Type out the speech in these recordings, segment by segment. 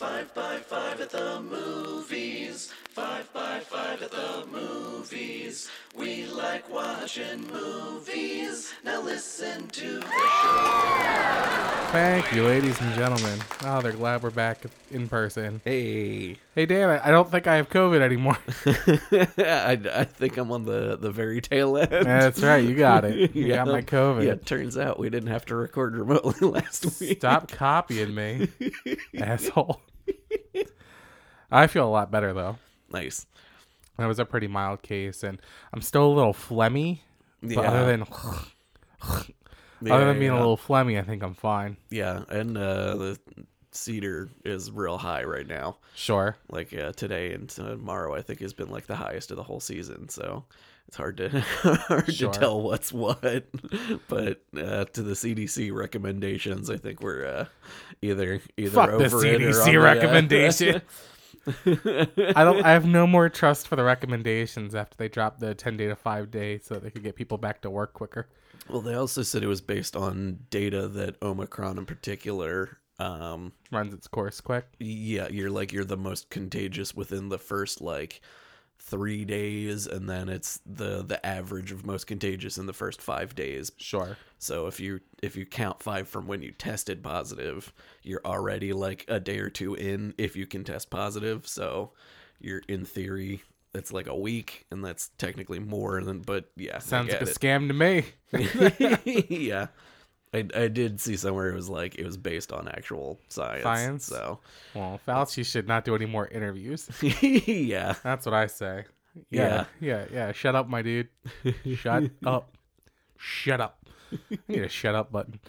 Five by five at the movies. Five by five at the movies. We like watching movies. Now listen to the show. Thank you, ladies and gentlemen. Oh, they're glad we're back in person. Hey, Hey, Dan, I I don't think I have COVID anymore. I, I think I'm on the, the very tail end. That's right, you got it. You got my COVID. Yeah, it turns out we didn't have to record remotely last week. Stop copying me, asshole. I feel a lot better though. Nice. That was a pretty mild case, and I'm still a little phlegmy. But Yeah. other than Yeah, other than being yeah. a little phlegmy, I think I'm fine. Yeah, and uh, the cedar is real high right now. Sure. Like uh, today and tomorrow, I think has been like the highest of the whole season. So it's hard to hard Sure. to tell what's what. but uh, to the CDC recommendations, I think we're uh, either either Fuck the over it or CDC on the, uh, recommendation. I don't. I have no more trust for the recommendations after they dropped the 10 day to 5 day, so that they could get people back to work quicker. well, they also said it was based on data that Omicron in particular. Um, Runs its course quick. yeah, you're like you're the most contagious within the first like three days, and then it's the the average of most contagious in the first five days. Sure. So if you if you count five from when you tested positive, you're already like a day or two in if you can test positive. So you're in theory that's like a week, and that's technically more than. But yeah, Sounds like a get scam to me. yeah. I, I did see somewhere it was like it was based on actual science. Science? So Well, Fauci should not do any more interviews. yeah. That's what I say. Yeah, yeah, yeah. Shut up, my dude. Shut up. Shut up. I need a shut up button.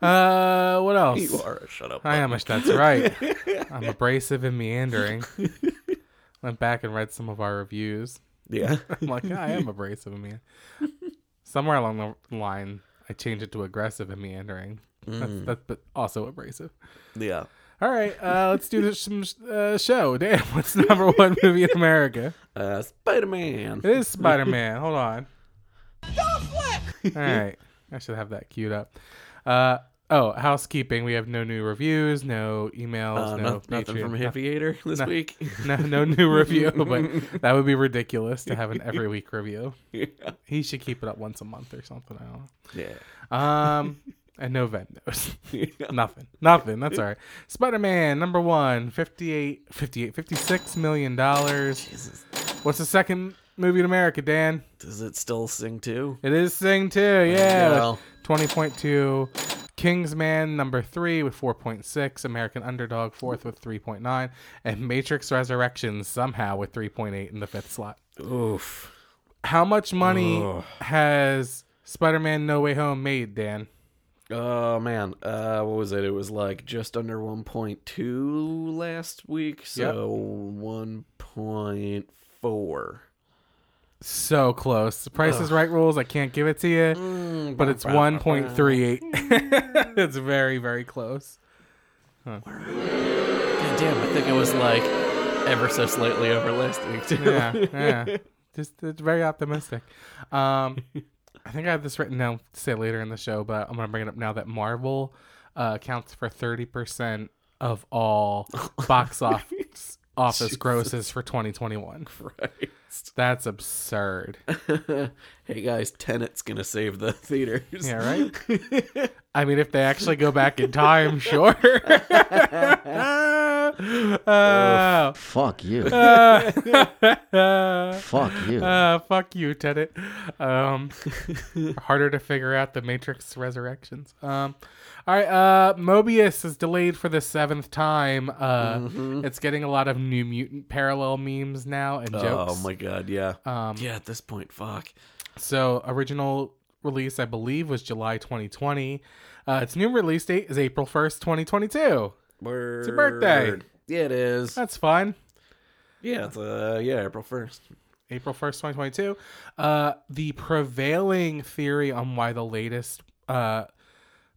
Uh, what else? You are a shut up. I am. A, that's right. I'm abrasive and meandering. Went back and read some of our reviews. Yeah. I'm like, I am abrasive and meandering. Somewhere along the line, I changed it to aggressive and meandering. That's, that's but also abrasive. Yeah. All right, uh, let's do this some uh, show. Damn, what's the number one movie in America? Uh, Spider Man. It is Spider Man. Hold on. All right, I should have that queued up. Oh, housekeeping. We have no new reviews, no emails, Uh, no no, nothing from Hippieator this no. week. No, no new review, but that would be ridiculous to have an every week review. yeah. He should keep it up once a month or something. I don't know. Yeah. Um, and no Vendos. Nothing. Nothing. That's all right. Spider Man, number one, 58, 58, 56 million dollars. Jesus. What's the second movie in America, Dan? Does it still sing too? It is Sing 2, yeah. Well. 20.2. Kingsman, number three, with 4.6. American Underdog, fourth, with 3.9. And Matrix Resurrections, somehow, with 3.8 in the fifth slot. Oof. How much money Ugh. has Spider Man No Way Home made, Dan? Oh man, uh, what was it? It was like just under 1.2 last week, so 1.4. So close. The Price is Right rules. I can't give it to you, Mm, but it's 1.38. it's very, very close. God damn, I think it was like ever so slightly over last week too. Yeah, yeah. Just it's very optimistic. Um, I think I have this written down to say later in the show, but I'm gonna bring it up now that Marvel uh, accounts for 30 percent of all box office office grosses for 2021. That's absurd. hey guys, Tenet's gonna save the theaters. Yeah, right. I mean, if they actually go back in time, sure. Uh, Fuck you. uh, Fuck you. Uh, fuck you, Tenet. Um, harder to figure out the Matrix Resurrections. Um, all right. Uh, Mobius is delayed for the seventh time. Uh, Mm-hmm. it's getting a lot of New Mutant parallel memes now and jokes. Oh my god, yeah. Um, yeah, at this point, fuck. So original release, I believe, was July 2020. Uh, its new release date is April 1st, 2022. Word. your birthday. Yeah, it is. That's fun. Yeah, it's uh yeah, April first. April 1st, 2022. Uh, the prevailing theory on why the latest uh,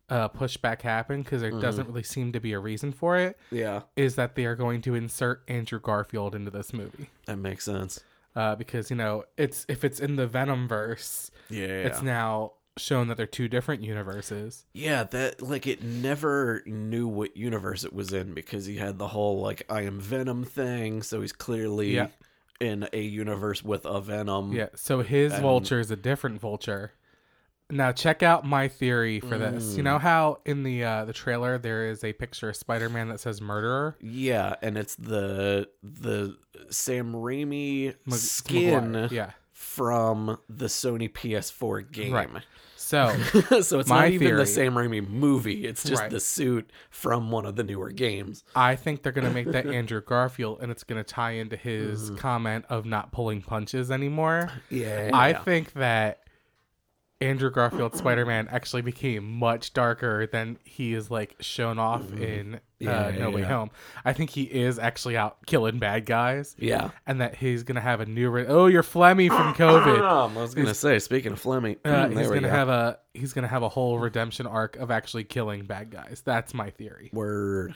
uh, pushback happened, because there doesn't really seem to be a reason for it, Yeah, is that they are going to insert Andrew Garfield into this movie. that makes sense. Uh, because, you know, it's if it's in the Venom verse, Yeah, it's now shown that they're two different universes. Yeah, that like it never knew what universe it was in because he had the whole like I am Venom thing, so he's clearly Yeah. in a universe with a Venom. Yeah, so his And- vulture is a different vulture. Now check out my theory for this. You Mm. know how in the uh, the trailer there is a picture of Spider-Man that says murderer? Yeah, and it's the the Sam Raimi Mag- skin Maguire. Yeah. from the Sony PS4 game. Right. So so it's not even the Sam Raimi movie. It's just Right. the suit from one of the newer games. I think they're gonna make that Andrew Garfield, and it's gonna tie into his Mm. comment of not pulling punches anymore. Yeah. I think that Andrew Garfield's Spider-Man actually became much darker than he is like shown off in uh, yeah, No Way yeah. Home. I think he is actually out killing bad guys. Yeah. and that he's gonna have a new. Re- oh, you're Flemmy from COVID. I was gonna say, speaking of Flemmy, Uh, he's gonna go. have a he's gonna have a whole redemption arc of actually killing bad guys. That's my theory. word.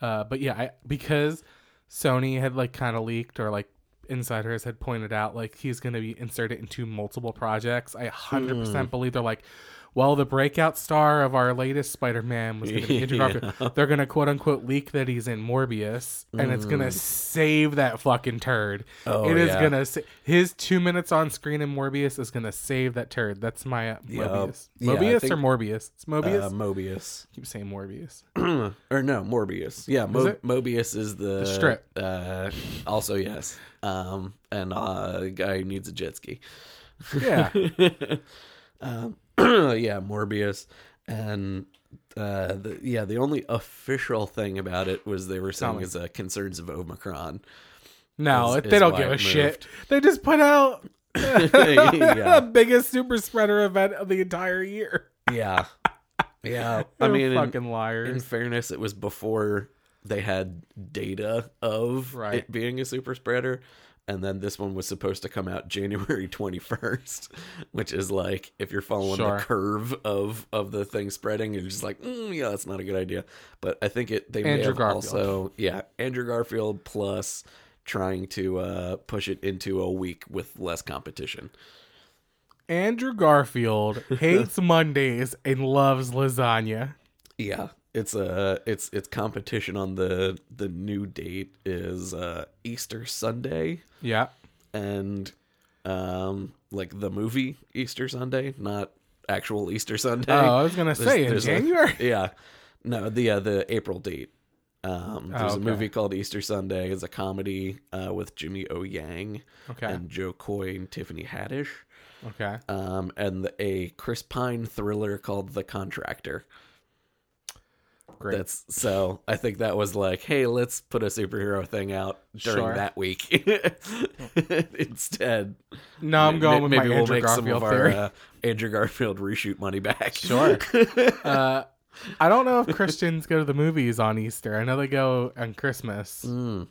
Uh, but yeah, I, because Sony had like kind of leaked or like insiders had pointed out like he's going to be inserted into multiple projects. I 100% Hmm. believe they're like, well, the breakout star of our latest Spider-Man was going to be Andrew Yeah. Garfield. They're going to quote unquote leak that he's in Morbius, and it's going to save that fucking turd. Oh, it is yeah. going to sa- his two minutes on screen in Morbius is going to save that turd. That's my uh. Mobius. Yeah, I Mobius think- or Morbius? It's Mobius. Uh, Mobius. keep saying Morbius. or no, Morbius. Yeah, Mo- it? Mobius is the, The strip. Uh, also, yes. Um, and uh, guy needs a jet ski. Yeah. um, yeah, Morbius, and uh, the, yeah, the only official thing about it was they were saying is uh, concerns of Omicron. No, is- they is don't give a it shit. They just put out Yeah. biggest super spreader event of the entire year. Yeah, yeah. I mean, in, fucking in liars. In fairness, it was before they had data of Right. it being a super spreader. And then this one was supposed to come out January 21st, which is like if you're following Sure. the curve of of the thing spreading, you're just like, mm, yeah, that's not a good idea. But I think it they may Andrew Garfield. also yeah Andrew Garfield plus trying to uh, push it into a week with less competition. Andrew Garfield hates Mondays and loves lasagna. Yeah, it's uh it's it's competition on the the new date is uh Easter Sunday Yeah. and um like the movie Easter Sunday, not actual Easter Sunday. Oh, I was gonna There's- say in there's a- January. yeah. No, the uh, the April date. Um there's Oh, a movie called Easter Sunday. It's a comedy uh with Jimmy O Yang Okay. and Jo Koy and Tiffany Haddish. Okay. Um and a Chris Pine thriller called The Contractor. Great. That's so. I think that was like, hey, let's put a superhero thing out during Sure. that week instead. no, I'm going with Maybe my we'll Andrew make some of theory. our uh, Andrew Garfield reshoot money back. Sure. uh, I don't know if Christians go to the movies on Easter. I know they go on Christmas. Mm.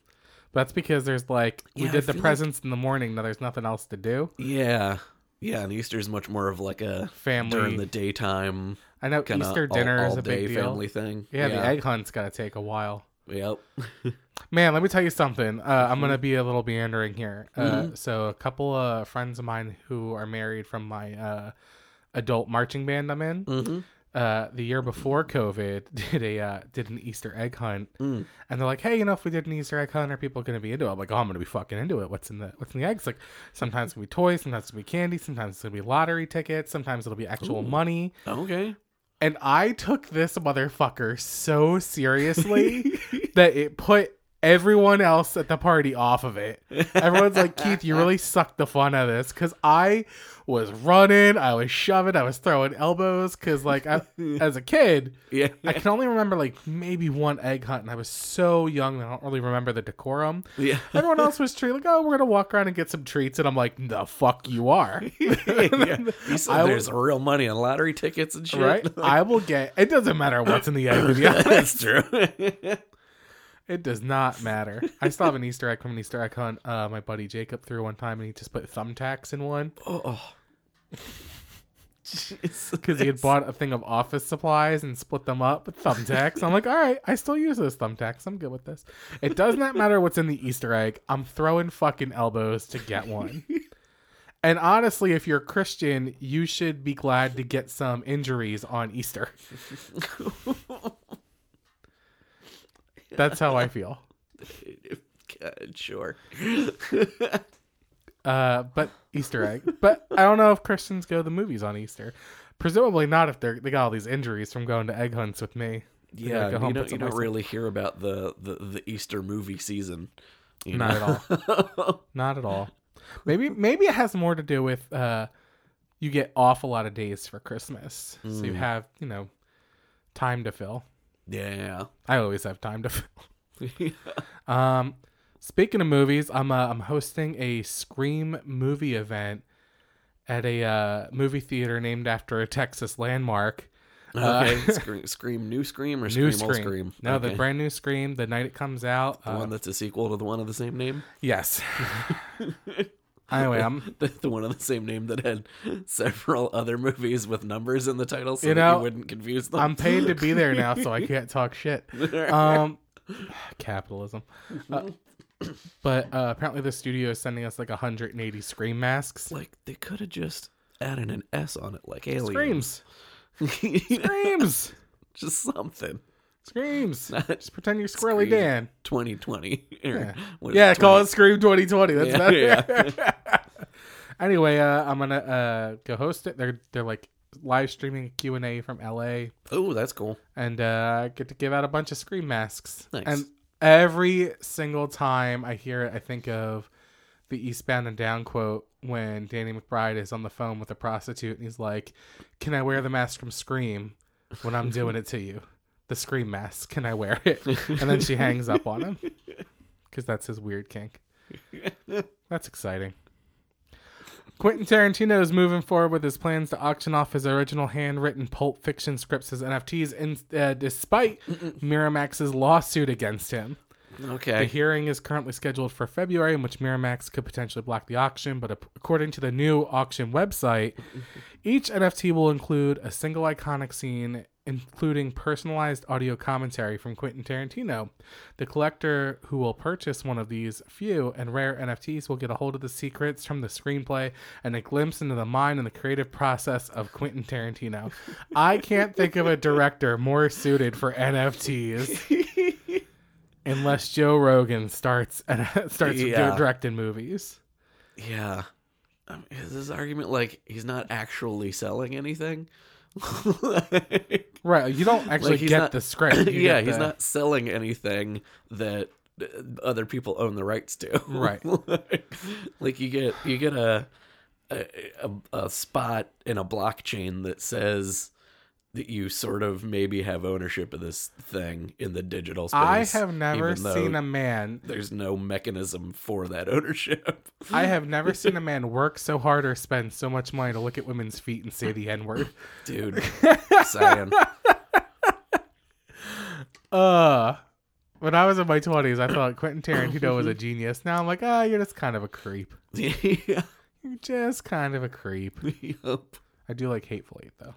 That's because there's like we Yeah, did the feel like- presents in the morning. Now there's nothing else to do. yeah, yeah. And Easter's much more of like a Family. during the daytime I know kind Easter dinner all, is a big deal. family thing. Yeah, the egg hunt's got to take a while. Yep. Man, let me tell you something. Uh, I'm Mm-hmm. gonna be a little meandering here. Uh, so a couple of friends of mine who are married from my uh, adult marching band I'm in. Mm-hmm. Uh, the year before COVID, did a uh, did an Easter egg hunt, Mm. and they're like, "Hey, you know, if we did an Easter egg hunt, are people going to be into it?" I'm like, "Oh, I'm going to be fucking into it. What's in the What's in the eggs? Like, sometimes it's gonna be toys, sometimes it's gonna be candy, sometimes it's gonna be lottery tickets, sometimes it'll be actual money." Okay. And I took this motherfucker so seriously that it put everyone else at the party off of it. Everyone's like, Keith, you really sucked the fun out of this. Cause I was running, I was shoving, I was throwing elbows. Cause, like, I, as a kid, Yeah. I can only remember like maybe one egg hunt. And I was so young that I don't really remember the decorum. Yeah. Everyone else was treated like, oh, we're going to walk around and get some treats. And I'm like, the fuck you are. yeah. You said there's real money on lottery tickets and shit. right? I will get, it doesn't matter what's in the egg. That's true. It does not matter. I still have an Easter egg from an Easter egg hunt. Uh, my buddy Jacob threw one time, and he just put thumbtacks in one oh. because he had bought a thing of office supplies and split them up with thumbtacks. I'm like, all right, I still use those thumbtacks. I'm good with this. It does not matter what's in the Easter egg. I'm throwing fucking elbows to get one. And honestly, if you're a Christian, you should be glad to get some injuries on Easter. That's how I feel. God, sure. Uh, but Easter egg. But I don't know if Christians go to the movies on Easter. Presumably not if they're they got all these injuries from going to egg hunts with me. They Yeah, go you don't, you don't really hear about the, the, the Easter movie season. You Not know? at all. Not at all. Maybe maybe it has more to do with uh, you get off a lot of days for Christmas, so Mm. you have you know time to fill. Yeah. I always have time to fill. Um, speaking of movies, I'm uh, I'm hosting a Scream movie event at a uh, movie theater named after a Texas landmark. Okay. Scream, Scream, new Scream or New Scream, old Scream. Scream? No, okay. the brand new Scream. The night it comes out. The uh, one that's a sequel to the one of the same name? yes. Anyway, I'm The, the one of the same name that had several other movies with numbers in the title so You that know, you wouldn't confuse them. I'm paid to be there now, so I can't talk shit. Um, capitalism. Uh, but uh, apparently, the studio is sending us like 180 Scream masks. like, they could have just added an S on it, like aliens. Screams. Screams. just something. Screams. Just pretend you're Squirrely Scream. Dan. 2020. Or Yeah, what is yeah it, call 20 it Scream 2020. That's Yeah, better. anyway, uh, I'm gonna uh, go host it. They're they're like live streaming Q and A from LA, Oh, that's cool. and uh, I get to give out a bunch of Scream masks. Nice. And every single time I hear it, I think of the Eastbound and Down quote when Danny McBride is on the phone with a prostitute, and he's like, "Can I wear the mask from Scream when I'm doing it to you?" The Scream mask. Can I wear it? And then she hangs up on him because that's his weird kink. That's exciting. Quentin Tarantino is moving forward with his plans to auction off his original handwritten Pulp Fiction scripts as NFTs, in, uh, despite Miramax's lawsuit against him. Okay. The hearing is currently scheduled for February, in which Miramax could potentially block the auction. But according to the new auction website, each NFT will include a single iconic scene, including personalized audio commentary from Quentin Tarantino. The collector who will purchase one of these few and rare NFTs will get a hold of the secrets from the screenplay and a glimpse into the mind and the creative process of Quentin Tarantino. I can't think of a director more suited for NFTs unless Joe Rogan starts and starts Yeah. directing movies. Yeah. Um, is this argument like he's not actually selling anything? Like- Right, you don't actually Like, get not- the script. You yeah, he's the- not selling anything that other people own the rights to. Right. like, like you get you get a, a a a spot in a blockchain that says that you sort of maybe have ownership of this thing in the digital space. I have never seen a man. There's no mechanism for that ownership. I have never seen a man work so hard or spend so much money to look at women's feet and say the N word. Dude, saying. Uh, when I was in my twenties, I thought Quentin Tarantino was a genius. Now I'm like, ah, you're just kind of a creep. yeah. You're just kind of a creep. Yup. I do like Hateful Eight though.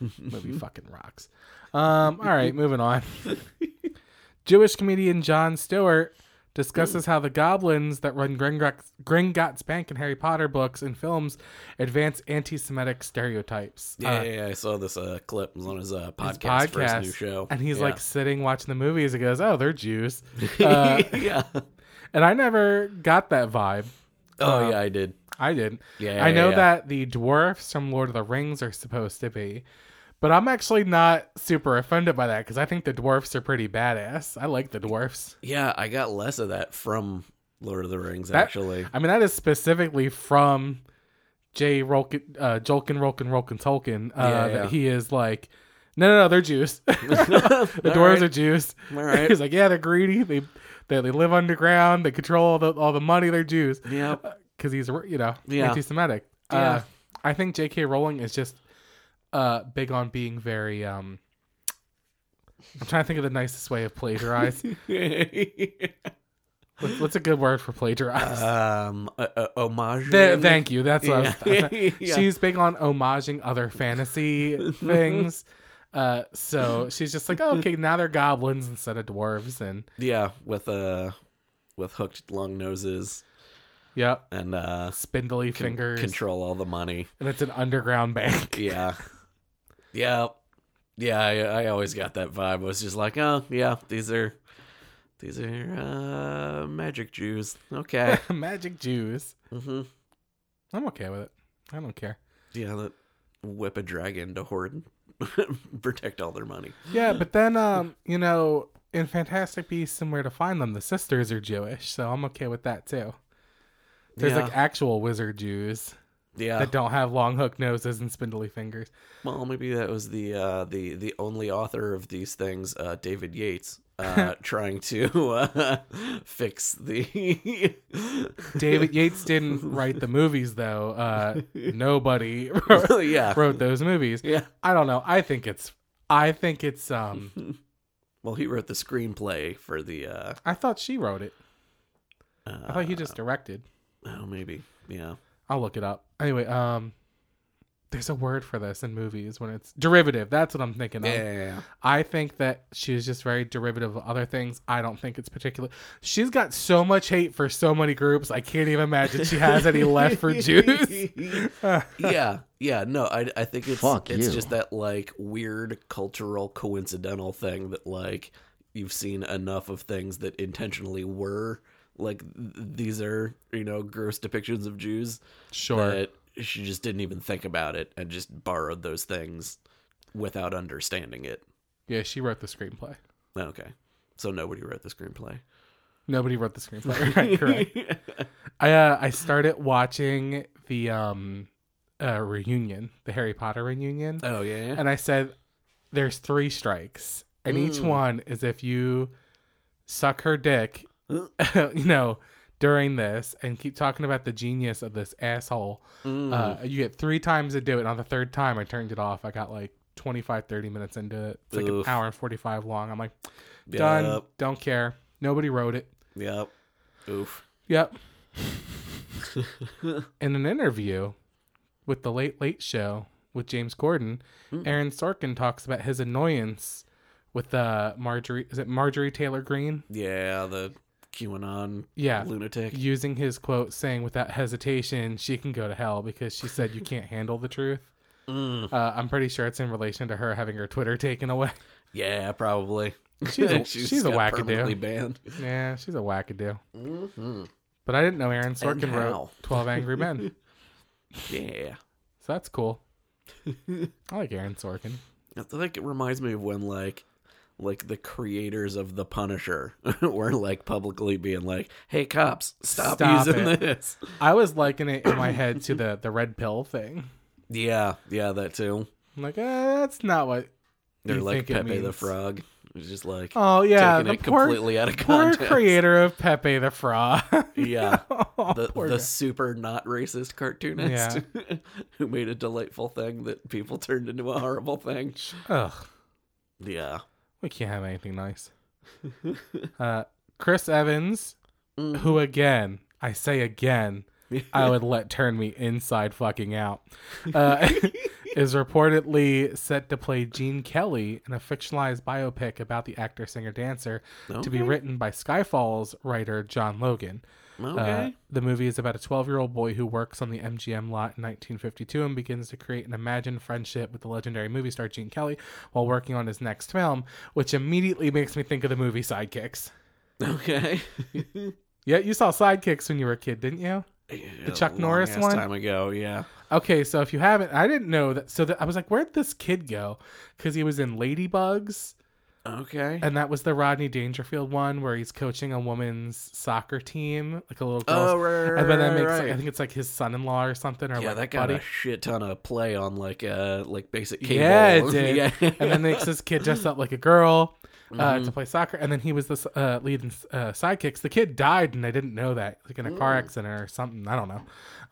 Movie fucking rocks. Um, all right, moving on. Jewish comedian Jon Stewart discusses how the goblins that run Gringotts, Gringotts Bank and Harry Potter books and films advance anti-Semitic stereotypes. Yeah, Uh, yeah, yeah, I saw this uh, clip. It was on his uh, his podcast, for his new show. and he's Yeah. like sitting watching the movies. and goes, "Oh, they're Jews," uh, yeah. and I never got that vibe. Oh Um, yeah, I did. I did. Yeah, I know yeah. that the dwarfs from Lord of the Rings are supposed to be, but I'm actually not super offended by that because I think the dwarfs are pretty badass. I like the dwarfs. Yeah, I got less of that from Lord of the Rings That- actually. I mean, that is specifically from J. Rolkin, uh, Jolkin, Rolkin, Rolkin, Tolkien. Uh, Yeah, yeah. That he is like, no, no, no, they're Jews. the dwarves right. are Jews. All right. He's like, yeah, they're greedy. They, they they live underground. They control all the all the money. They're Jews. Yeah. because he's you know Yeah. anti-Semitic. Yeah. Uh, I think J.K. Rowling is just uh, big on being very. Um, I'm trying to think of the nicest way of plagiarize. What- What's a good word for plagiarize? um, uh, uh, homage. Th- thank you. That's what. Yeah. Yeah. She's big on homaging other fantasy things. Uh, so she's just like, oh, okay, now they're goblins instead of dwarves, and Yeah, with uh, with hooked long noses. Yep. and uh, Spindly con- fingers. control all the money. And it's an underground bank. Yeah, yeah, yeah. I, I always got that vibe. I was just like, oh yeah, these are these are uh, magic Jews. Okay. Magic Jews. hmm I'm okay with it. I don't care. Yeah, that whip a dragon to hoard, protect all their money. Yeah, but then um, you know, in Fantastic Beasts and Where to Find Them, the sisters are Jewish, so I'm okay with that too. There's yeah. like actual wizard Jews yeah. that don't have long hook noses and spindly fingers. Well, maybe that was the uh, the the only author of these things, uh, David Yates, uh, trying to uh, fix the. David Yates didn't write the movies though. Uh, nobody wrote, yeah, wrote those movies. yeah. I don't know. I think it's I think it's um Well, he wrote the screenplay for the. Uh, I thought she wrote it. uh, I thought he just directed. Oh, maybe. Yeah. I'll look it up. Anyway, um there's a word for this in movies when it's derivative. That's what I'm thinking of. Yeah. yeah, yeah. I think that she's just very derivative of other things. I don't think it's particular. She's got so much hate for so many groups. I can't even imagine she has any left for Jews. yeah, yeah, no, I, I think it's Fuck it's you. just that like weird cultural coincidental thing that like you've seen enough of things that intentionally were like th- these are you know gross depictions of Jews Sure. that she just didn't even think about it and just borrowed those things without understanding it. Yeah, she wrote the screenplay. Okay, so nobody wrote the screenplay. Nobody wrote the screenplay. Right, correct. I uh, I started watching the um uh reunion, the Harry Potter reunion, oh yeah, yeah. and I said there's three strikes, and each Mm. one is if you suck her dick, you know, during this, and keep talking about the genius of this asshole. Mm. Uh, you get three times to do it. And on the third time, I turned it off. I got like 25, 30 minutes into it. It's like Oof. an hour and 45 long. I'm like, done. Yep. Don't care. Nobody wrote it. Yep. Oof. Yep. In an interview with the Late Late Show with James Corden, Mm. Aaron Sorkin talks about his annoyance with uh, Marjorie. Is it Marjorie Taylor Greene? Yeah, the QAnon Yeah. lunatic. Using his quote, saying without hesitation, she can go to hell because she said you can't handle the truth. Mm. Uh, I'm pretty sure it's in relation to her having her Twitter taken away. Yeah, probably. She's a- she's a got wackadoo. banned. Yeah, she's a wackadoo. Mm-hmm. But I didn't know Aaron Sorkin wrote 12 Angry Men. Yeah. So that's cool. I like Aaron Sorkin. I think it reminds me of when like like the creators of the Punisher were like publicly being like, "Hey cops, stop, Stop using it." this." I was liking it in my head to the the red pill thing. Yeah, yeah, that too. I'm like, eh, that's not what They're like Pepe the. Frog. It's just like Oh yeah, taking the it poor, completely out of poor context. creator of Pepe the Frog. Yeah. oh, the, the guy. super not racist cartoonist who made a delightful thing that people turned into a horrible thing. Ugh, Yeah. We can't have anything nice. Uh, Chris Evans, Mm. who again, I say again, I would let turn me inside fucking out. Uh, is reportedly set to play Gene Kelly in a fictionalized biopic about the actor, singer, dancer to be written by Skyfall's writer John Logan. Uh, the movie is about a 12 year old boy who works on the MGM lot in 1952 and begins to create an imagined friendship with the legendary movie star Gene Kelly while working on his next film, which immediately makes me think of the movie Sidekicks. okay. Yeah, you saw Sidekicks when you were a kid, didn't you? the Chuck Norris one? Time ago, yeah. Okay, so if you haven't, I didn't know that. So that, I was like, where'd this kid go? Because he was in Ladybugs, Okay. and that was the Rodney Dangerfield one where he's coaching a woman's soccer team, like a little girl. Oh, right, right, and then that makes, right. I think it's like his son-in-law or something, or yeah, like that got buddy. a shit ton of play on like uh like basic cable. Yeah, it did. yeah. and then makes this kid dress up like a girl uh, Mm-hmm. to play soccer. And then he was the uh, lead in uh, sidekicks. The kid died, and I didn't know that, like in a car accident or something. I don't know.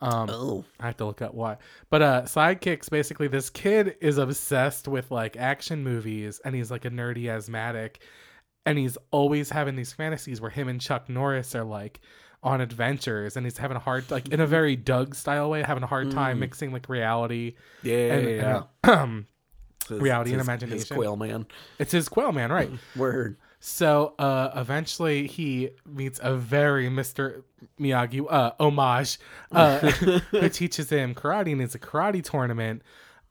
Um, oh. I have to look up why. But uh, sidekicks basically, this kid is obsessed with like action movies, and he's like a nerdy asthmatic, and he's always having these fantasies where him and Chuck Norris are like on adventures, and he's having a hard like in a very Doug style way, having a hard time mixing like reality Yeah, and, yeah. and, um, His- reality and imagination. His quail man. it's his quail man, right? Word. So uh, eventually he meets a very Mr. Miyagi uh, homage uh, who teaches him karate and it's a karate tournament.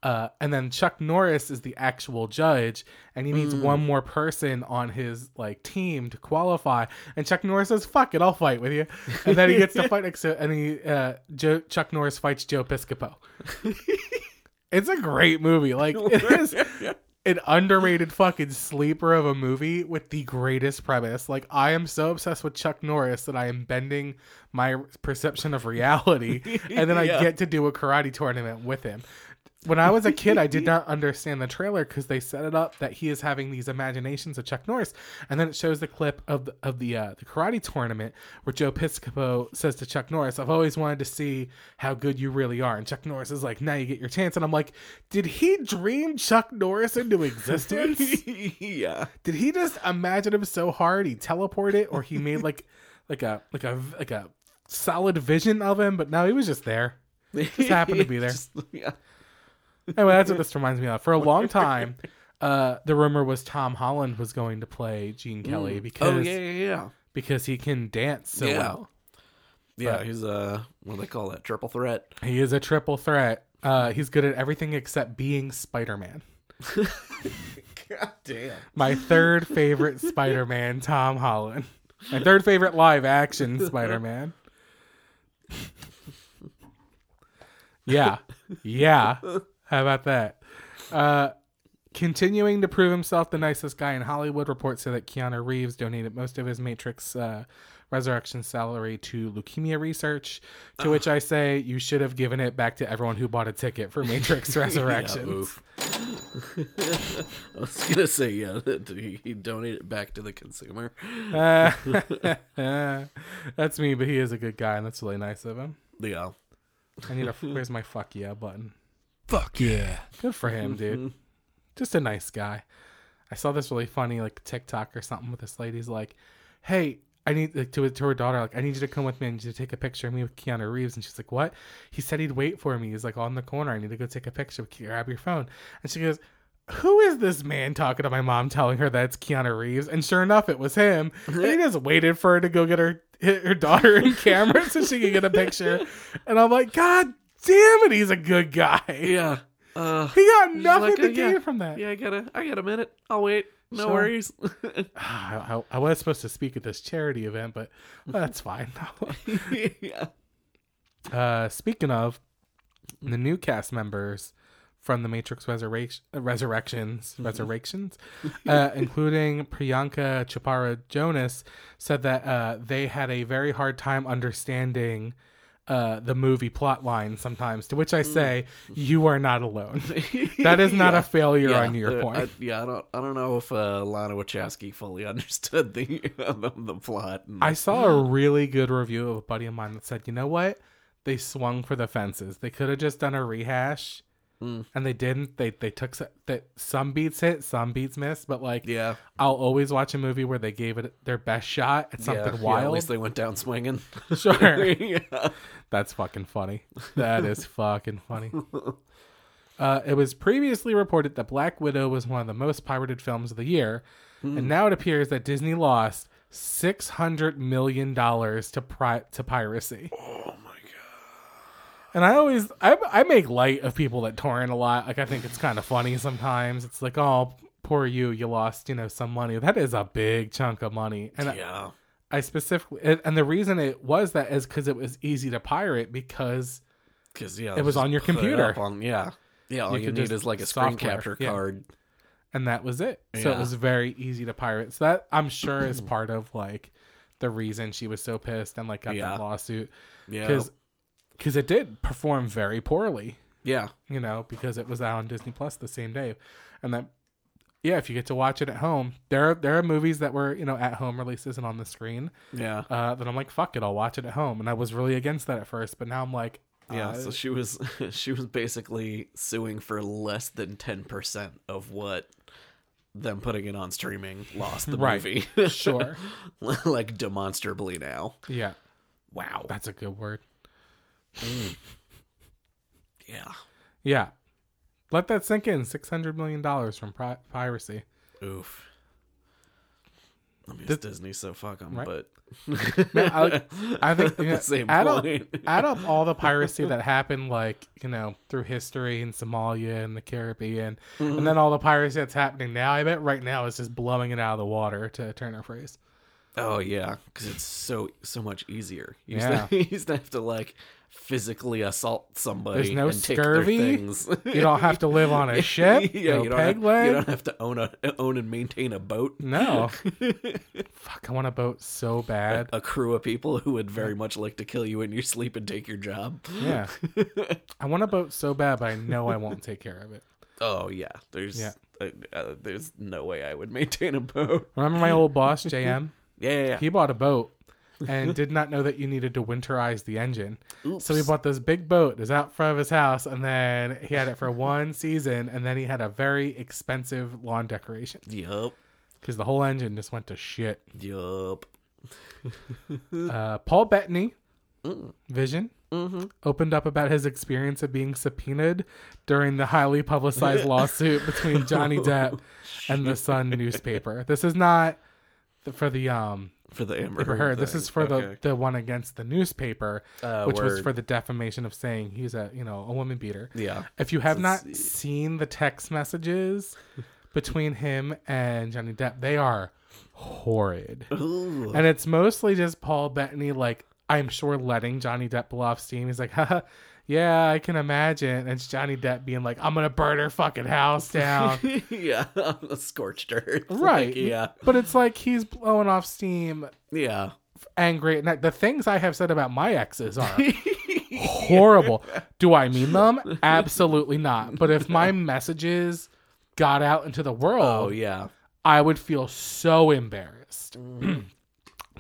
Uh, and then Chuck Norris is the actual judge, and he needs one more person on his like team to qualify. And Chuck Norris says, "Fuck it, I'll fight with you." And then he gets to fight next to, and he uh, Joe, Chuck Norris fights Joe Piscopo. It's a great movie. Like it is an underrated fucking sleeper of a movie with the greatest premise. Like I am so obsessed with Chuck Norris that I am bending my perception of reality, and then I Yeah. get to do a karate tournament with him. When I was a kid, I did not understand the trailer because they set it up that he is having these imaginations of Chuck Norris, and then it shows the clip of the, of the uh, the karate tournament where Joe Piscopo says to Chuck Norris, "I've always wanted to see how good you really are," and Chuck Norris is like, "Now you get your chance," and I'm like, "Did he dream Chuck Norris into existence?" yeah. Did he just imagine him so hard he teleported, or he made like like a like a like a solid vision of him? But no, he was just there. Just happened to be there. Just- yeah. Anyway, that's what this reminds me of. For a long time, uh, the rumor was Tom Holland was going to play Gene Kelly because Oh yeah, yeah, yeah. because he can dance so Yeah. well. Yeah, But- he's a what do they call that? Triple threat. He is a triple threat. Uh, he's good at everything except being Spider Man. God damn. My third favorite Spider Man, Tom Holland. My third favorite live action Spider Man. Yeah. Yeah. How about that? Uh, continuing to prove himself the nicest guy in Hollywood, reports say that Keanu Reeves donated most of his Matrix uh, Resurrection salary to leukemia research. To which I say, you should have given it back to everyone who bought a ticket for Matrix Resurrection. Yeah. I was gonna say yeah. he donated it back to the consumer. Uh, that's me, but he is a good guy, and that's really nice of him. Yeah. I need a where's my fuck yeah button? Fuck yeah. Good for him, dude. Just a nice guy. I saw this really funny like TikTok or something with this lady's like, "Hey, I need like, to to her daughter like I need you to come with me and to take a picture of me with Keanu Reeves." And she's like, "What?" He said he'd wait for me. He's like on the corner. I need to go take a picture. Grab your phone. And she goes. Who is this man talking to my mom, telling her that it's Keanu Reeves? And sure enough, it was him. And he just waited for her to go get her her daughter in camera so she could get a picture. And I'm like, God damn it, he's a good guy. Yeah. Uh, He got nothing like, to uh, yeah. gain from that. yeah, I got a, I got a minute. I'll wait. No Sure. worries. I, I, I was supposed to speak at this charity event, but that's fine. yeah. uh, speaking of the new cast members from the Matrix Resurrection, Resurrections, Resurrections, uh, including Priyanka Chopra Jonas, said that uh, they had a very hard time understanding. Uh, the movie plot line sometimes, to which I say, you are not alone. That is not Yeah. a failure Yeah, on your uh, point. I, yeah, I don't, I don't know if uh, Lana Wachowski fully understood the the, the plot. and- I saw a really good review of a buddy of mine that said, you know what? They swung for the fences. They could have just done a rehash, Mm. and they didn't. They they took s- that some beats hit, some beats missed. But like, yeah, I'll always watch a movie where they gave it their best shot at something yeah, yeah, at least they went down swinging. Sure. yeah. That's fucking funny. That is fucking funny. Uh, it was previously reported that Black Widow was one of the most pirated films of the year, and now it appears that Disney lost six hundred million dollars to pri- to piracy. Oh. And I always I, I make light of people that torrent a lot. Like I think it's kind of funny sometimes. It's like, oh, poor you, you lost you know some money. That is a big chunk of money, and I- Yeah. I specifically and- the reason it was that is because it was easy to pirate because Because yeah, It was on your computer. on- yeah. Yeah. All You you, could need is like a screen software, capture yeah. card. and that was it. So it was very easy to pirate. So that I'm sure is part of like the reason she was so pissed and like got Yeah. that lawsuit Yeah. because because it did perform very poorly. yeah. You know because it was out on Disney Plus the same day, and that yeah, if you get to watch it at home, there are, there are movies that were you know at home releases and on the screen. Yeah. Uh, that I'm like fuck it, I'll watch it at home, and I was really against that at first, but now I'm like Yeah, uh, so she was she was basically suing for less than ten percent of what them putting it on streaming lost the Right. movie. sure, like demonstrably now. yeah, Wow. that's a good word. Yeah. Yeah. Let that sink in. Six hundred million dollars from pri- piracy. Oof. I mean, This- it's Disney, so fuck them. Right. But Man, I, I think you know, the same add up, point, add up all the piracy that happened, like you know, through history in Somalia and the Caribbean, Mm-hmm. and then all the piracy that's happening now. I bet right now it's just blowing it out of the water to turn our phrase. oh yeah, because it's so so much easier. You used, Yeah. to, you used to have to like physically assault somebody. There's no and take scurvy. Their things. You don't have to live on a ship. yeah, no you don't, peg have, leg. you don't have to own a own and maintain a boat. No. Fuck, I want a boat so bad. A crew of people who would very much like to kill you in your sleep and take your job. Yeah. I want a boat so bad, but I know I won't take care of it. Oh yeah, there's Yeah. uh, uh, there's no way I would maintain a boat. Remember my old boss, JM? Yeah, yeah, yeah. He bought a boat and did not know that you needed to winterize the engine. So he bought this big boat. It was out front of his house, and then he had it for one season, and then he had a very expensive lawn decoration Yup, because the whole engine just went to shit. yup. Uh, Paul Bettany, Mm. Vision, Mm-hmm. opened up about his experience of being subpoenaed during the highly publicized lawsuit between Johnny Depp and the Sun newspaper. This is not for the um For the Amber Amber Heard. Heard. This is for Okay. the the one against the newspaper, Uh, which was for the defamation of saying he's a you know a woman beater. yeah. If you have not see. seen the text messages between him and Johnny Depp, they are horrid. Ooh. And it's mostly just Paul Bettany, like, I'm sure letting Johnny Depp blow off steam. He's like, Haha, yeah, I can imagine. And it's Johnny Depp being like, I'm going to burn her fucking house down. yeah, a scorched earth. right. Like, yeah, But it's like he's blowing off steam, yeah. angry. And the things I have said about my exes are horrible. Do I mean them? Absolutely not. But if my messages got out into the oh, world, Oh yeah. I would feel so embarrassed. Mm.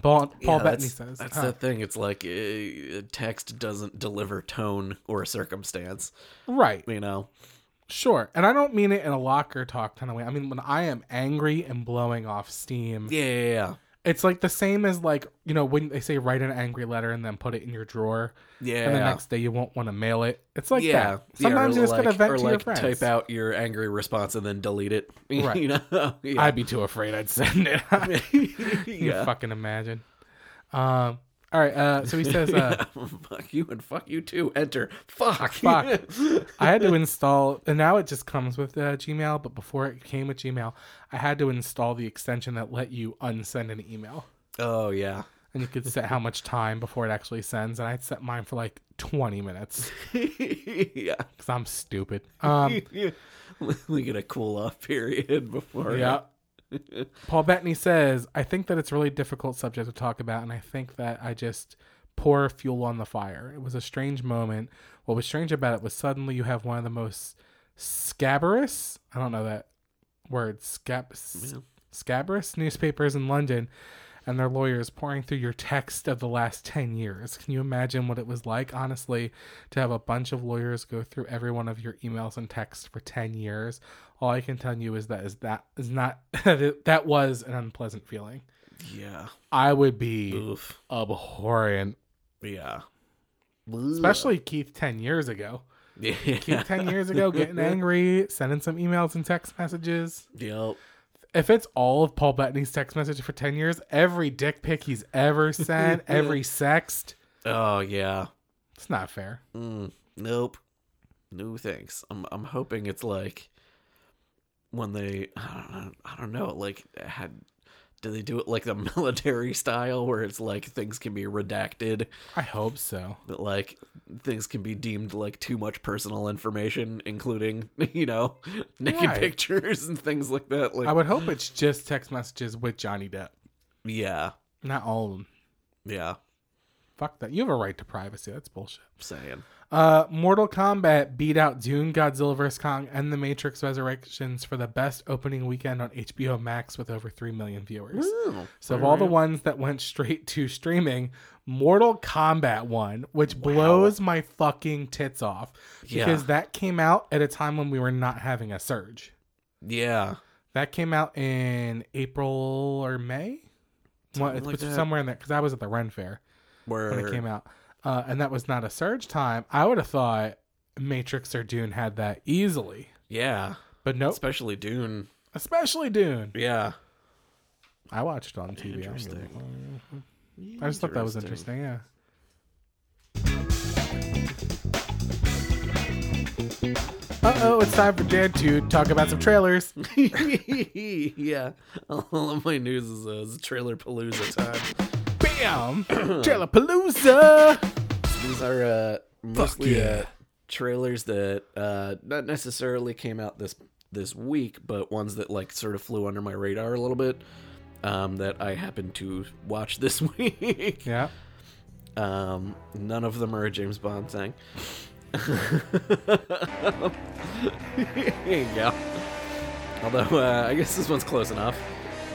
Paul, Paul yeah, Bettany says, that's huh. the thing. It's like uh, text doesn't deliver tone or circumstance. right. You know. Sure. And I don't mean it in a locker talk kind of way. I mean, when I am angry and blowing off steam, Yeah, yeah, yeah. It's like the same as like, you know, when they say write an angry letter and then put it in your drawer. Yeah. And the next day you won't want to mail it. It's like yeah. that. Sometimes yeah, you just like, gotta vent or to like your friends. type out your angry response and then delete it. Right. you know. Yeah. I'd be too afraid I'd send it. you yeah. fucking imagine. Um, all right. Uh, so he says, uh, fuck you and fuck you too. Enter. Fuck. Fuck. I had to install, and now it just comes with uh, Gmail. But before it came with Gmail, I had to install the extension that let you unsend an email, oh yeah. and you could set how much time before it actually sends. And I set mine for like twenty minutes yeah. because I'm stupid. Um, we get a cool off period before. yeah. Paul Bettany says, "I think that it's a really difficult subject to talk about, and I think that I just." Pour fuel on the fire. It was a strange moment. What was strange about it was suddenly you have one of the most scabrous, I don't know that word, scab, Yeah. scabrous newspapers in London and their lawyers pouring through your text of the last 10 years. Can you imagine what it was like, honestly, to have a bunch of lawyers go through every one of your emails and texts for 10 years? All I can tell you is that is that is not that was an unpleasant feeling. Yeah. I would be Oof. abhorrent, Yeah. especially Keith 10 years ago. Yeah. Keith 10 years ago getting angry, sending some emails and text messages. Yep. if it's all of Paul Bettany's text message for 10 years, every dick pic he's ever sent, every sext, Oh yeah. it's not fair. Mm, nope. No thanks. I'm I'm hoping it's like when they I don't know, I don't know like had do they do it like the military style where it's like things can be redacted I hope so. that like things can be deemed like too much personal information including you know naked Right. pictures and things like that like I would hope it's just text messages with Johnny Depp, yeah not all of them. yeah Fuck that. You have a right to privacy. That's bullshit. saying Uh, Mortal Kombat beat out Dune, Godzilla vs. Kong, and The Matrix Resurrections for the best opening weekend on HBO Max with over 3 million viewers. Ooh, So, of all the ones that went straight to streaming, Mortal Kombat won, which blows my fucking tits off Yeah. because that came out at a time when we were not having a surge. yeah That came out in April or May. Well, it's like somewhere in there because I was at the Ren Fair where when it came out, uh, and that was not a surge time. I would have thought Matrix or Dune had that easily, yeah but nope. especially Dune Especially Dune. yeah I watched it on TV. I don't give a Interesting. I just thought that was interesting. Yeah. Uh oh, it's time for Dan to talk about some trailers. yeah, all of my news is, uh, is trailer palooza time. Bam! Trailer Palooza! These are uh, mostly yeah. uh, trailers that uh, not necessarily came out this this week, but ones that like sort of flew under my radar a little bit. Um, that I happened to watch this week. Yeah. Um, none of them are a James Bond thing. Here you go. Although uh, I guess this one's close enough.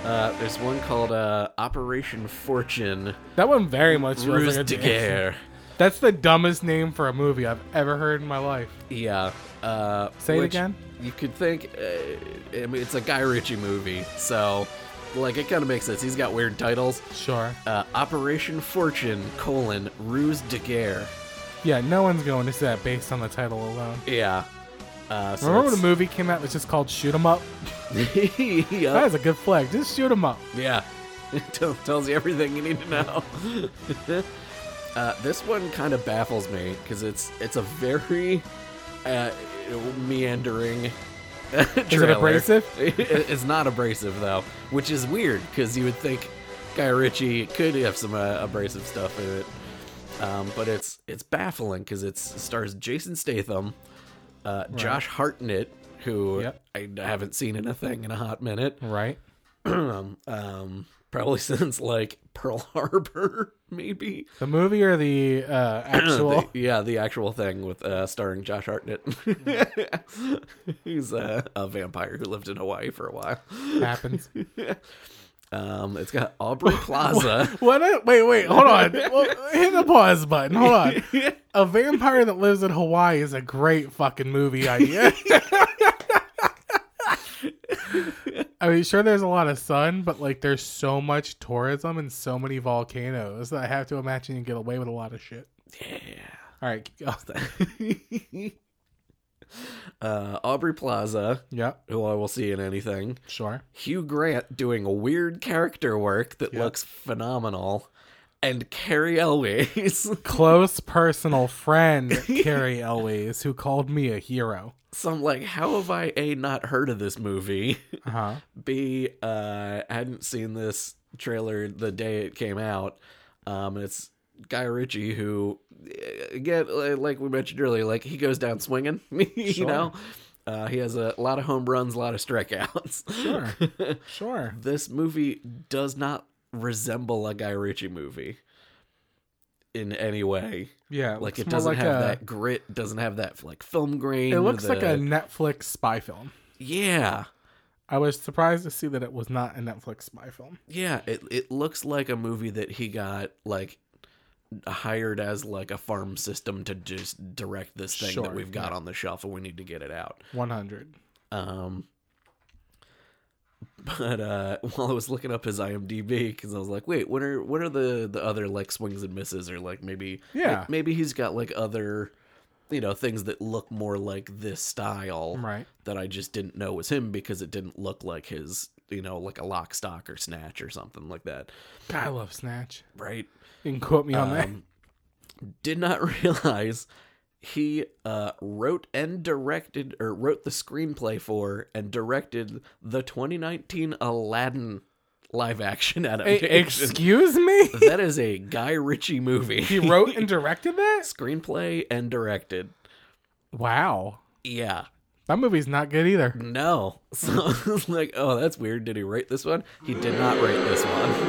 Uh, there's one called uh, Operation Fortune. That one very much feels Ruse like a de Guerre. That's the dumbest name for a movie I've ever heard in my life. Yeah. Uh, Say it which again? You could think uh, I mean, it's a Guy Ritchie movie, so like it kind of makes sense. He's got weird titles. Sure. Uh, Operation Fortune: colon Ruse de Guerre. Yeah, no one's going to see that based on the title alone. Yeah. Uh, so Remember when it's- the movie came out It was just called Shoot 'em Up? That yeah. is a good flag. Just shoot 'em up. Yeah. It tell- tells you everything you need to know. uh, this one kind of baffles me because it's it's a very uh, meandering. Is it abrasive? it's not abrasive though, which is weird because you would think Guy Ritchie could have some uh, abrasive stuff in it, um, but it's it's baffling because it stars Jason Statham, uh, Josh Hartnett, who Yep. I haven't seen in a thing in a hot minute Right. um, probably since like Pearl Harbor, maybe. The movie or the uh, actual? The- yeah, the actual thing with uh, starring Josh Hartnett. He's uh, a vampire who lived in Hawaii for a while. happens. Um, it's got Aubrey Plaza. What? A, wait, wait, hold on. Well, hit the pause button. Hold on. A vampire that lives in Hawaii is a great fucking movie idea. I mean, sure, there's a lot of sun, but like, there's so much tourism and so many volcanoes that I have to imagine you get away with a lot of shit. yeah. All right, keep going. Uh, Aubrey Plaza, Yep, who I will see in anything. sure. Hugh Grant doing a weird character work that Yep. looks phenomenal. And Cary Elwes. Close personal friend Cary Elwes, who called me a hero. So I'm like, how have I a not heard of this movie? Uh huh. B uh hadn't seen this trailer the day it came out. Um it's Guy Ritchie who eh, again like we mentioned earlier, like he goes down swinging, you Sure. know. Uh, he has a lot of home runs, a lot of strikeouts. Sure. Sure. this movie does not resemble a Guy Ritchie movie in any way. Yeah, Like it doesn't like have a- that grit, doesn't have that like film grain. It looks like a Netflix spy film. yeah. I was surprised to see that it was not a Netflix spy film. Yeah, it it looks like a movie that he got like hired as like a farm system to just direct this thing Sure, that we've got yeah. on the shelf and we need to get it out. 100. Um but uh while I was looking up his IMDb cuz I was like, "Wait, what are what are the the other like swings and misses or like maybe Yeah. maybe he's got like other you know, things that look more like this style Right. that I just didn't know was him because it didn't look like his, you know, like a lock stock or snatch or something like that. God, I love Snatch. Right. You can quote me on that. Um, did not realize he uh, wrote and directed, or wrote the screenplay for and directed the 2019 Aladdin live action adaptation. excuse me? that is a Guy Ritchie movie. he wrote and directed that? screenplay and directed. Wow. Yeah. That movie's not good either. No. So I was like, oh, that's weird. Did he write this one? He did not write this one.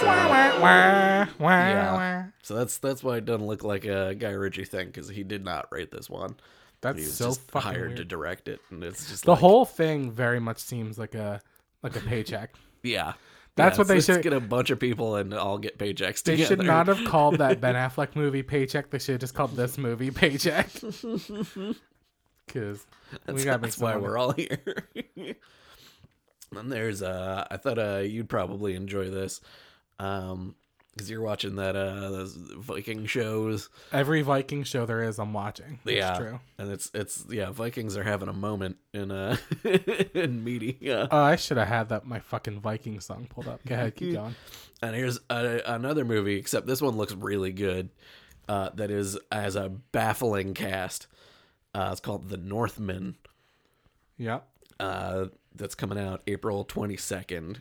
so, Yeah. so that's that's why it doesn't look like a Guy Ritchie thing because he did not write this one. That's He was so just fucking hired weird. to direct it, and it's just The like, whole thing very much seems like a like a paycheck. yeah. That's what they should- get a bunch of people and all get paychecks They together. should not have called that Ben Affleck movie Paycheck. They should have just called this movie Paycheck. Because we That's, got that's why we're all here. and there's uh I thought uh you'd probably enjoy this. Um because you're watching that uh those Viking shows. Every Viking show there is, I'm watching. It's yeah, true. and it's it's yeah, Vikings are having a moment in uh in media. Oh, I should have had that my fucking Viking song pulled up. Go ahead, keep going. And here's a, another movie, except this one looks really good. Uh, that is as a baffling cast. Uh, it's called The Northman. Yep. Uh, that's coming out April 22nd.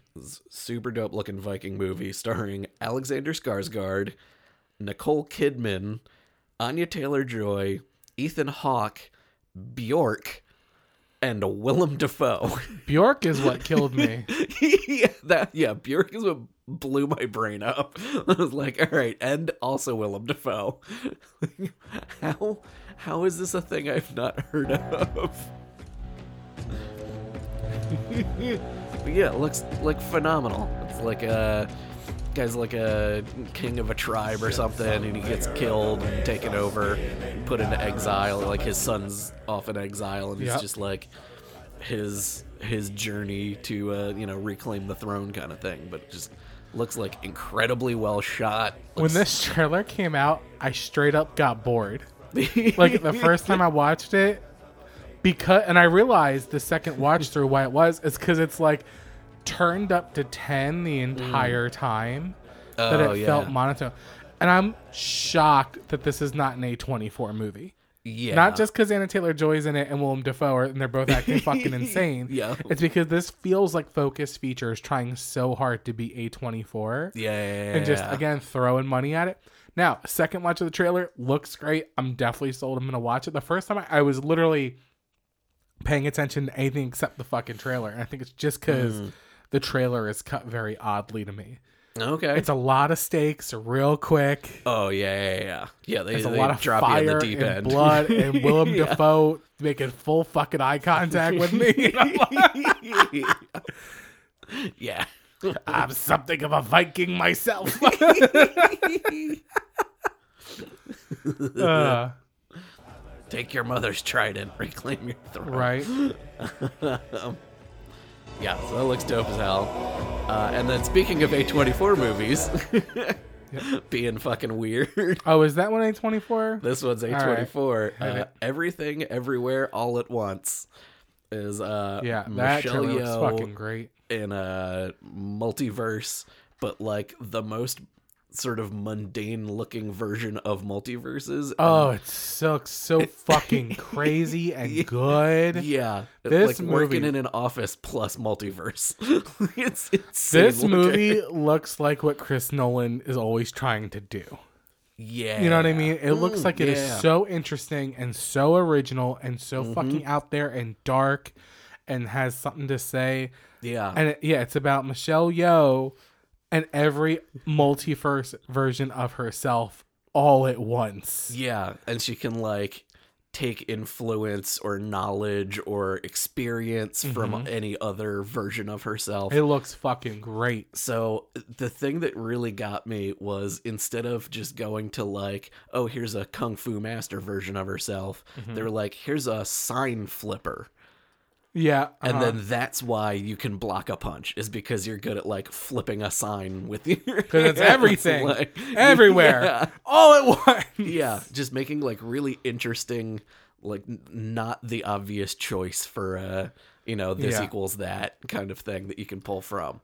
Super dope looking Viking movie starring Alexander Skarsgård, Nicole Kidman, Anya Taylor Joy, Ethan Hawke, Bjork, and Willem Dafoe. Bjork is what killed me. yeah, that yeah, Bjork is what blew my brain up. I was like, all right, and also Willem Dafoe. how how is this a thing I've not heard of? But yeah, it looks like phenomenal. It's like a guy's like a king of a tribe or something, and he gets killed and taken over, and put into exile. Like his son's off in exile, and Yep. just like his his journey to uh, you know reclaim the throne kind of thing. But it just looks like incredibly well shot. When this trailer came out, I straight up got bored. Like the first time I watched it, because and I realized the second watch through why it was is because it's like turned up to ten the entire mm. time oh, that Oh, it yeah. felt monotone. And I'm shocked that this is not an A24 movie. yeah, Not just because Anna Taylor Joy's in it and Willem Dafoe are, and they're both acting fucking insane. Yeah. It's because this feels like Focus Features trying so hard to be A24 yeah, and just again throwing money at it. Now, second watch of the trailer looks great. I'm definitely sold. I'm gonna watch it. The first time I, I was literally paying attention to anything except the fucking trailer, and I think it's just because Mm. the trailer is cut very oddly to me. okay. It's a lot of stakes, real quick. oh yeah, yeah, yeah. Yeah, they, There's a they lot of drop fire in the deep and end. blood, and Willem Yeah. Dafoe making full fucking eye contact with me. And I'm like, yeah. I'm something of a Viking myself. Uh, Take your mother's trident, reclaim your throne. right. Yeah, so that looks dope as hell. Uh, and then speaking of A24 movies, being fucking weird, Oh, is that one A24? this one's. A24. Hit Uh. Everything, Everywhere, All at Once is uh, Yeah, that Michelle looks Yeoh fucking great. in a multiverse, but like the most sort of mundane looking version of multiverses. Oh, it looks so fucking crazy and good. yeah, This like working movie- in an office plus multiverse. it's. This looking. movie looks like what Chris Nolan is always trying to do. yeah, You know what I mean? It looks Mm, like it is yeah. Mm-hmm. so interesting and so original and so fucking out there and dark and has something to say. yeah, And it, yeah, it's about Michelle Yeoh and every multiverse version of herself all at once. Yeah, and she can like take influence or knowledge or experience from mm-hmm. any other version of herself. It looks fucking great. so the thing that really got me was instead of just going to like, oh, here's a kung fu master version of herself, mm-hmm. they're like, here's a sign flipper. Yeah. And uh-huh. then that's why you can block a punch is because you're good at like flipping a sign with your because it's everything, like- everywhere, Yeah. all at once. yeah just making like really interesting like not the obvious choice for uh you know this Yeah. equals that kind of thing that you can pull from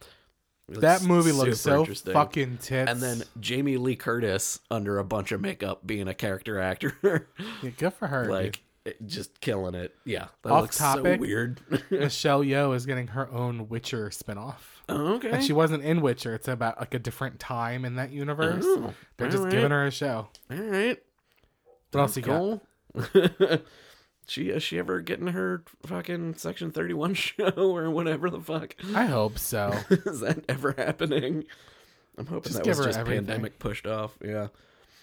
It That movie looks so interesting. fucking tits. and then jamie lee curtis under a bunch of makeup being a character actor Yeah, good for her. like dude. Just killing it yeah that Off looks topic. so weird Michelle Yeoh is getting her own Witcher spinoff. oh, okay And she wasn't in Witcher. It's about like a different time in that universe. Oh, They're just alright. giving her a show. all right What else you got? she is she ever getting her fucking section 31 show or whatever the fuck I hope so. Is that ever happening? I'm hoping Just that was just everything. pandemic pushed off. Yeah.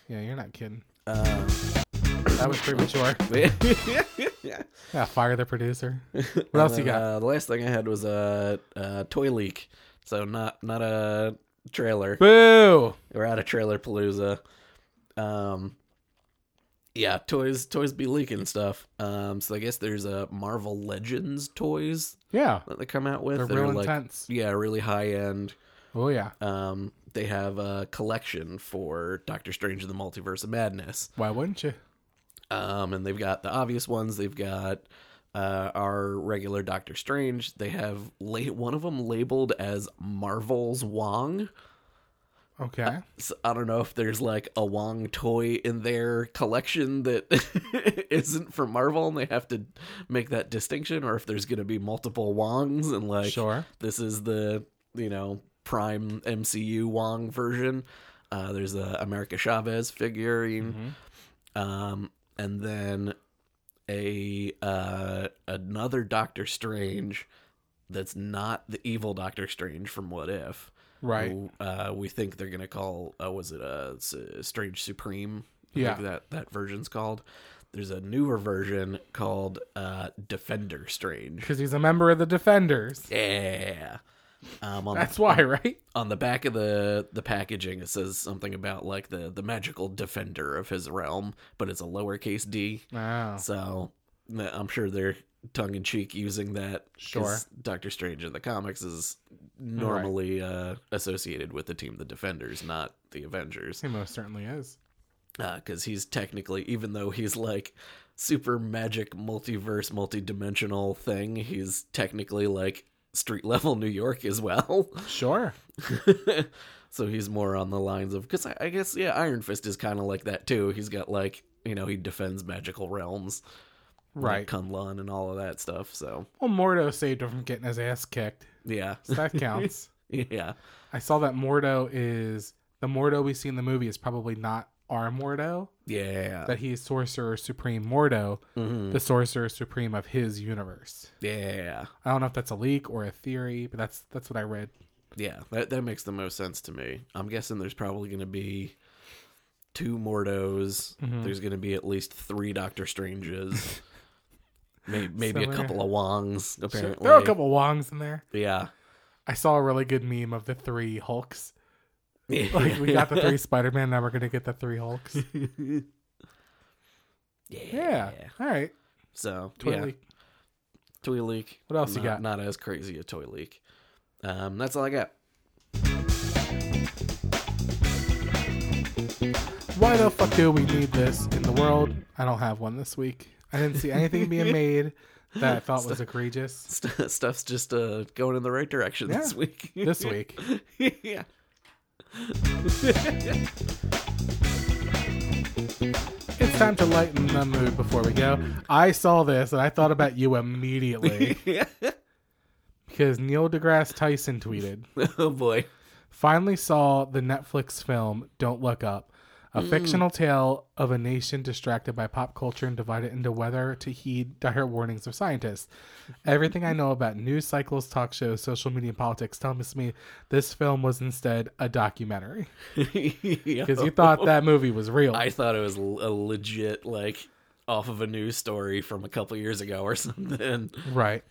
yeah, you're not kidding. Um, That was premature. yeah. Yeah, fire the producer. What else you got? Uh, the last thing I had was a, toy leak, so not not a trailer. Boo! We're out of trailer palooza. Um, yeah, toys toys be leaking stuff. Um, so I guess there's a Marvel Legends toys Yeah, that they come out with. they're that real like, intense. Yeah, really high end. Oh yeah. Um, they have a collection for Doctor Strange and the Multiverse of Madness. Why wouldn't you? Um, and they've got the obvious ones. They've got uh, our regular Doctor Strange. They have la- one of them labeled as Marvel's Wong. Okay. So I don't know if there's like a Wong toy in their collection that isn't from Marvel and they have to make that distinction, or if there's going to be multiple Wongs and like Sure. this is the you know prime MCU Wong version. Uh, there's a America Chavez figurine, um, and then a uh, another Doctor Strange that's not the evil Doctor Strange from What If. Right. who, uh, we think they're gonna call. Uh, was it a uh, Strange Supreme? I Yeah. think that that version's called. There's a newer version called uh, Defender Strange. Because he's a member of the Defenders. Yeah. Um, on That's the, why, right? on the back of the the packaging it says something about like the the magical defender of his realm, but it's a lowercase d. Wow. So I'm sure they're tongue in cheek using that. Sure. Doctor Strange in the comics is normally uh, associated with the team the Defenders, not the Avengers, He most certainly is. because he's technically, even though he's like super magic multiverse multi-dimensional thing, he's technically like street level New York as well. Sure. so he's more on the lines of because I, I guess yeah, Iron Fist is kind of like that too. He's got like you know he defends magical realms, Right. like Kunlun and all of that stuff. So Well, Mordo saved him from getting his ass kicked. yeah, So that counts. yeah, I saw that Mordo is the Mordo we see in the movie is probably not our Mordo. Yeah, That he's Sorcerer Supreme Mordo, Mhm. the Sorcerer Supreme of his universe. yeah, I don't know if that's a leak or a theory, but that's that's what I read. yeah. That that makes the most sense to me. I'm guessing there's probably going to be two Mordos. Mm-hmm. There's going to be at least three Doctor Stranges. Maybe, maybe So, a couple of Wongs. Apparently, There are a couple of Wongs in there. Yeah, I saw a really good meme of the three Hulks. Like we got the three Spider Man, now we're gonna get the three Hulks. yeah. Yeah. All right. So Toy yeah, leak. toy leak. What else you got? Not as crazy a toy leak. Um, that's all I got. Why the fuck do we need this in the world? I don't have one this week. I didn't see anything being made that I thought was egregious St- stuff's just uh, going in the right direction this week. this week. yeah. It's time to lighten the mood before we go. I saw this and I thought about you immediately because Neil deGrasse Tyson tweeted. oh boy. finally saw the Netflix film Don't Look Up, a mm. fictional tale of a nation distracted by pop culture and divided into whether to heed dire warnings of scientists. Everything I know about news cycles, talk shows, social media, and politics tells me this film was instead a documentary because you thought that movie was real. I thought it was a legit like off of a news story from a couple years ago or something. Right.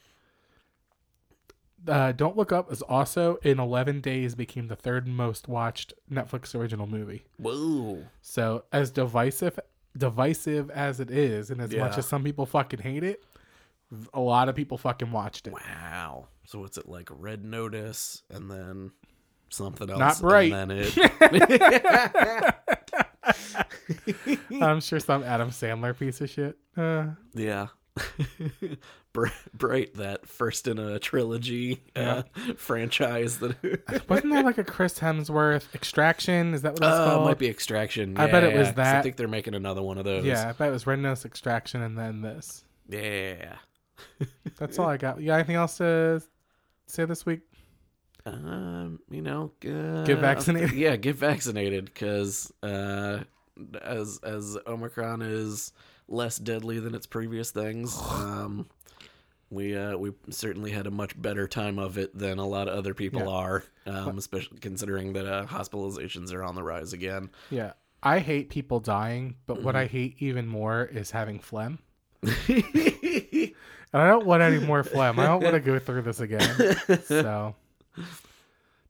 Uh, Don't Look Up is also in 11 days became the third most watched Netflix original movie. Whoa. So as divisive divisive as it is, and as much as some people fucking hate it, a lot of people fucking watched it. Wow. So what's it like? Red Notice and then something else. Not Bright. And then it. I'm sure some Adam Sandler piece of shit. Uh, Yeah. Br- Bright, that first in a trilogy uh, franchise that wasn't there like a Chris Hemsworth Extraction? Is that what it's uh, called? might be Extraction. I bet it Yeah, that. I think they're making another one of those. Yeah, I bet it was Red Nose Extraction and then this. Yeah. That's all I got. You got anything else to say this week? Um, you know, uh, Get vaccinated. Yeah, get vaccinated because uh, as as Omicron is less deadly than its previous things, um, we uh, we certainly had a much better time of it than a lot of other people Yeah. are, um, especially considering that uh, hospitalizations are on the rise again. Yeah. I hate people dying, but what I Mm-hmm. hate even more is having phlegm. And I don't want any more phlegm. I don't want to go through this again. So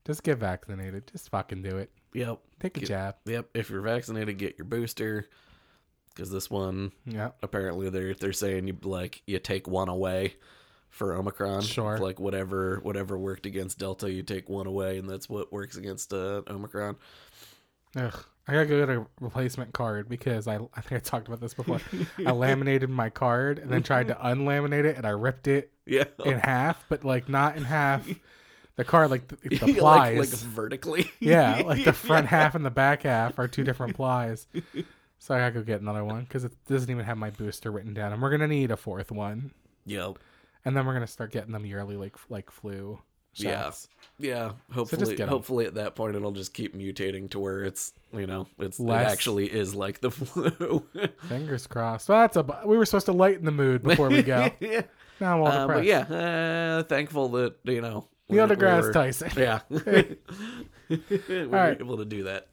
just get vaccinated. Just fucking do it. Yep. Take a Get- jab. Yep. If you're vaccinated, get your booster. Because this one, Yeah. apparently, they're they're saying you like you take one away for Omicron. Sure. Like whatever whatever worked against Delta, you take one away, and that's what works against uh, Omicron. Ugh. I gotta go get a replacement card because I, I think I talked about this before. I laminated my card and then tried to unlaminate it and I ripped it Yeah. in half, but like not in half. The card, like the, the plies. like vertically. yeah, like the front half and the back half are two different plies. So I gotta go get another one because it doesn't even have my booster written down, and we're gonna need a fourth one, Yep. and then we're gonna start getting them yearly, like like flu. Yeah. shots. Yeah. Hopefully, get 'em. hopefully at that point it'll just keep mutating to where it's you know it's Less- it actually is like the flu. Fingers crossed. Well, that's a. We were supposed to lighten the mood before we go. yeah. Now I'm all Uh, depressed. but yeah, uh, thankful that you know Neil we were- Tyson. Yeah. we were right. able to do that.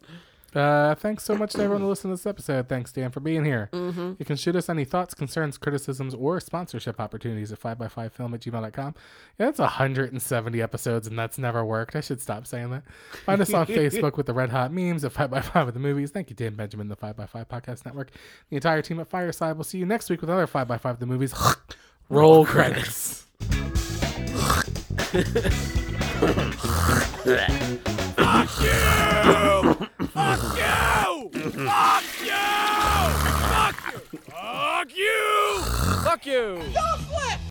Uh, thanks so much to everyone who listened to this episode. Thanks, Dan, for being here. Mm-hmm. You can shoot us any thoughts, concerns, criticisms, or sponsorship opportunities at 5x5film at gmail.com. Yeah, that's 170 episodes, and that's never worked. I should stop saying that. Find us on Facebook with the Red Hot Memes at 5x5 of the Movies. Thank you, Dan Benjamin, the 5x5 Podcast Network. The entire team at Fireside. We'll see you next week with another 5x5 of the Movies. Roll credits. Fuck you! Fuck you! Fuck you! Fuck you! Fuck you! Don't flip!